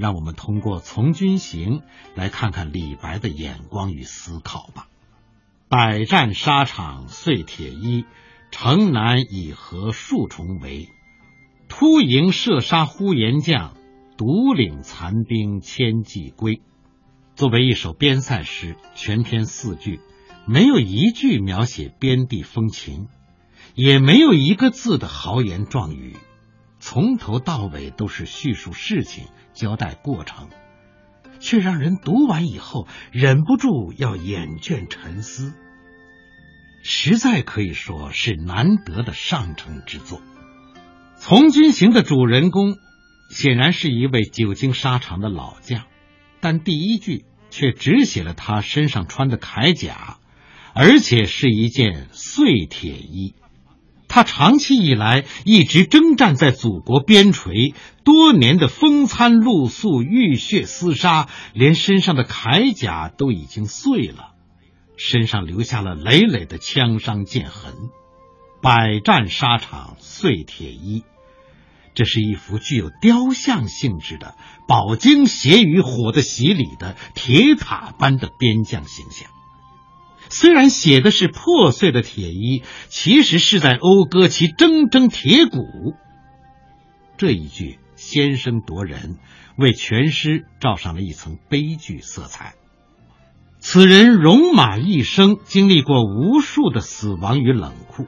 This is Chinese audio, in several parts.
让我们通过《从军行》来看看李白的眼光与思考吧。百战沙场碎铁衣，城南已合数重围。突营射杀呼延将，独领残兵千骑归。作为一首边塞诗，全篇四句，没有一句描写边地风情，也没有一个字的豪言壮语，从头到尾都是叙述事情、交代过程，却让人读完以后忍不住要眼倦沉思，实在可以说是难得的上乘之作。《从军行》的主人公显然是一位久经沙场的老将，但第一句却只写了他身上穿的铠甲，而且是一件碎铁衣。他长期以来一直征战在祖国边陲，多年的风餐露宿、浴血厮杀，连身上的铠甲都已经碎了，身上留下了累累的枪伤剑痕。百战沙场碎铁衣。这是一幅具有雕像性质的饱经血与火的洗礼的铁塔般的边将形象。虽然写的是破碎的铁衣，其实是在讴歌其铮铮铁骨。这一句先声夺人，为全诗罩上了一层悲剧色彩。此人戎马一生，经历过无数的死亡与冷酷。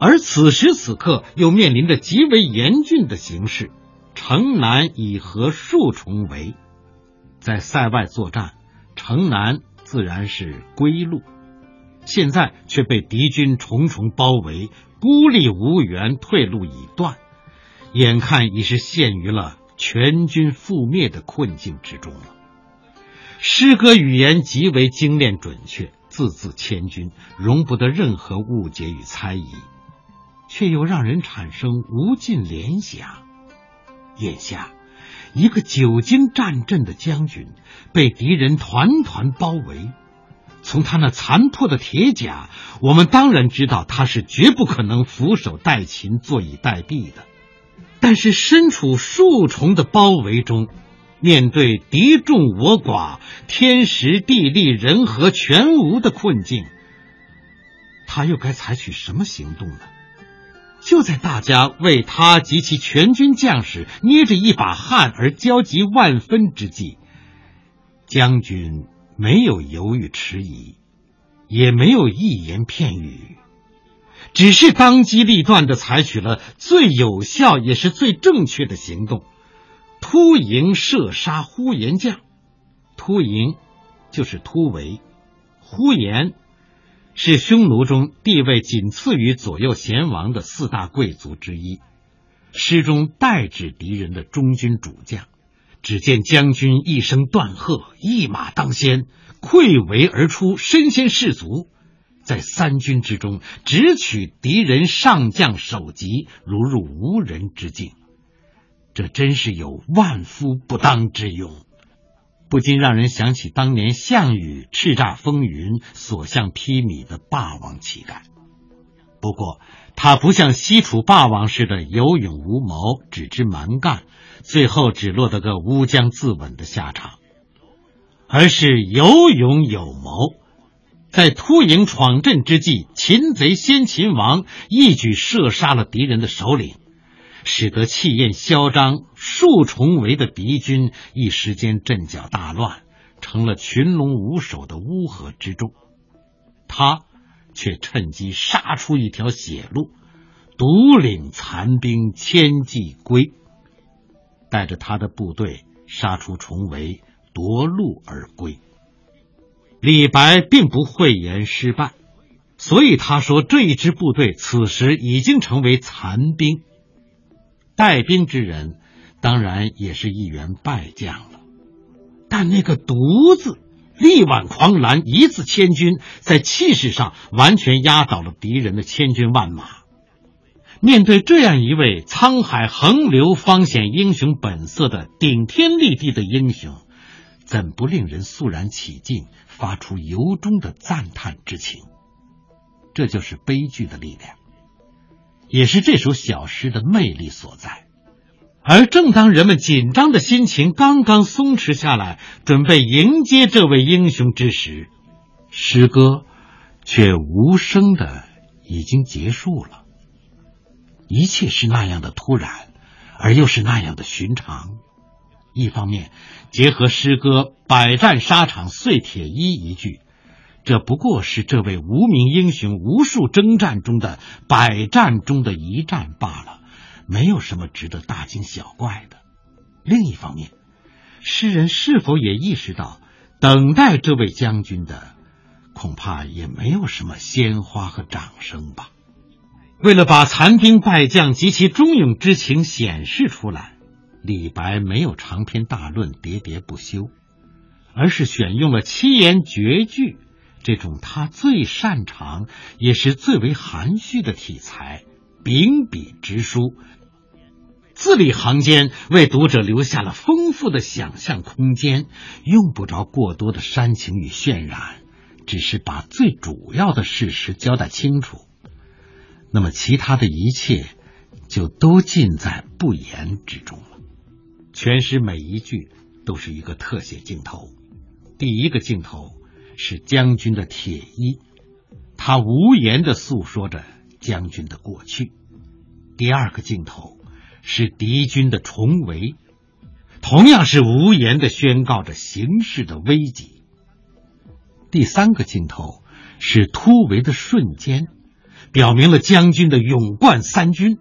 而此时此刻，又面临着极为严峻的形势，城南已合数重围，在塞外作战，城南自然是归路，现在却被敌军重重包围，孤立无援，退路已断，眼看已是陷于了全军覆灭的困境之中了。诗歌语言极为精炼准确，字字千钧，容不得任何误解与猜疑。却又让人产生无尽联想。眼下，一个久经战阵的将军被敌人团团包围，从他那残破的铁甲，我们当然知道他是绝不可能俯首待擒、坐以待毙的。但是身处数重的包围中，面对敌众我寡、天时地利人和全无的困境，他又该采取什么行动呢？就在大家为他及其全军将士捏着一把汗而焦急万分之际，将军没有犹豫迟疑，也没有一言片语，只是当机立断的采取了最有效也是最正确的行动——突营射杀呼延将。突营就是突围，呼延。是匈奴中地位仅次于左右贤王的四大贵族之一，诗中代指敌人的中军主将。只见将军一声断喝，一马当先，溃围而出，身先士卒，在三军之中直取敌人上将首级，如入无人之境。这真是有万夫不当之勇。不禁让人想起当年项羽叱咤风云、所向披靡的霸王气概。不过，他不像西楚霸王似的有勇无谋、只知蛮干，最后只落得个乌江自刎的下场，而是有勇有谋，在突营闯阵之际，擒贼先擒王，一举射杀了敌人的首领。使得气焰嚣张、数重围的敌军一时间阵脚大乱，成了群龙无首的乌合之众。他却趁机杀出一条血路，独领残兵千骑归，带着他的部队杀出重围，夺路而归。李白并不讳言失败，所以他说这一支部队此时已经成为残兵。带兵之人，当然也是一员败将了。但那个独字力挽狂澜，一字千军，在气势上完全压倒了敌人的千军万马。面对这样一位沧海横流、方显英雄本色的顶天立地的英雄，怎不令人肃然起敬，发出由衷的赞叹之情？这就是悲剧的力量。也是这首小诗的魅力所在。而正当人们紧张的心情刚刚松弛下来，准备迎接这位英雄之时，诗歌却无声的已经结束了。一切是那样的突然，而又是那样的寻常。一方面，结合诗歌“百战沙场碎铁衣”一句，这不过是这位无名英雄无数征战中的百战中的一战罢了。没有什么值得大惊小怪的。另一方面，诗人是否也意识到，等待这位将军的，恐怕也没有什么鲜花和掌声吧？为了把残兵败将及其忠勇之情显示出来，李白没有长篇大论、喋喋不休，而是选用了七言绝句这种他最擅长也是最为含蓄的题材。秉笔直书，字里行间为读者留下了丰富的想象空间，用不着过多的煽情与渲染，只是把最主要的事实交代清楚。那么，其他的一切就都尽在不言之中了。全诗每一句都是一个特写镜头，第一个镜头是将军的铁衣，他无言的诉说着。将军的过去，第二个镜头是敌军的重围，同样是无言的宣告着形势的危急。第三个镜头是突围的瞬间，表明了将军的勇冠三军。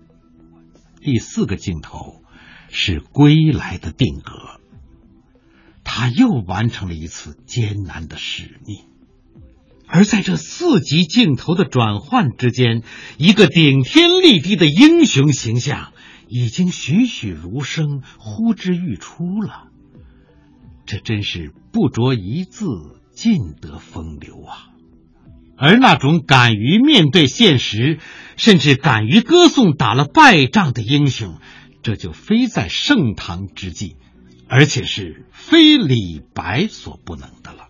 第四个镜头是归来的定格，他又完成了一次艰难的使命。而在这四级镜头的转换之间，一个顶天立地的英雄形象已经栩栩如生、呼之欲出了。这真是不着一字，尽得风流啊！而那种敢于面对现实，甚至敢于歌颂打了败仗的英雄，这就非在盛唐之际，而且是非李白所不能的了。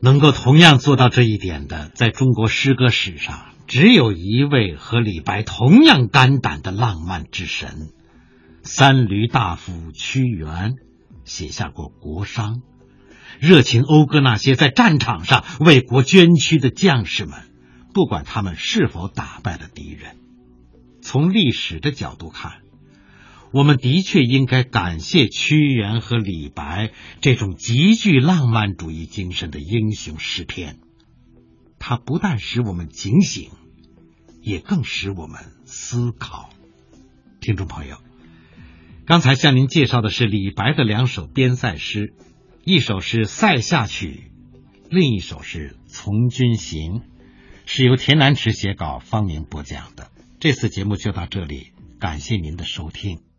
能够同样做到这一点的，在中国诗歌史上，只有一位和李白同样肝胆的浪漫之神——三闾大夫屈原，写下过《国殇》，热情讴歌那些在战场上为国捐躯的将士们，不管他们是否打败了敌人。从历史的角度看。我们的确应该感谢屈原和李白这种极具浪漫主义精神的英雄诗篇，它不但使我们警醒，也更使我们思考。听众朋友，刚才向您介绍的是李白的两首边塞诗，一首是《塞下曲》，另一首是《从军行》，是由田南池写稿，方明播讲的。这次节目就到这里，感谢您的收听。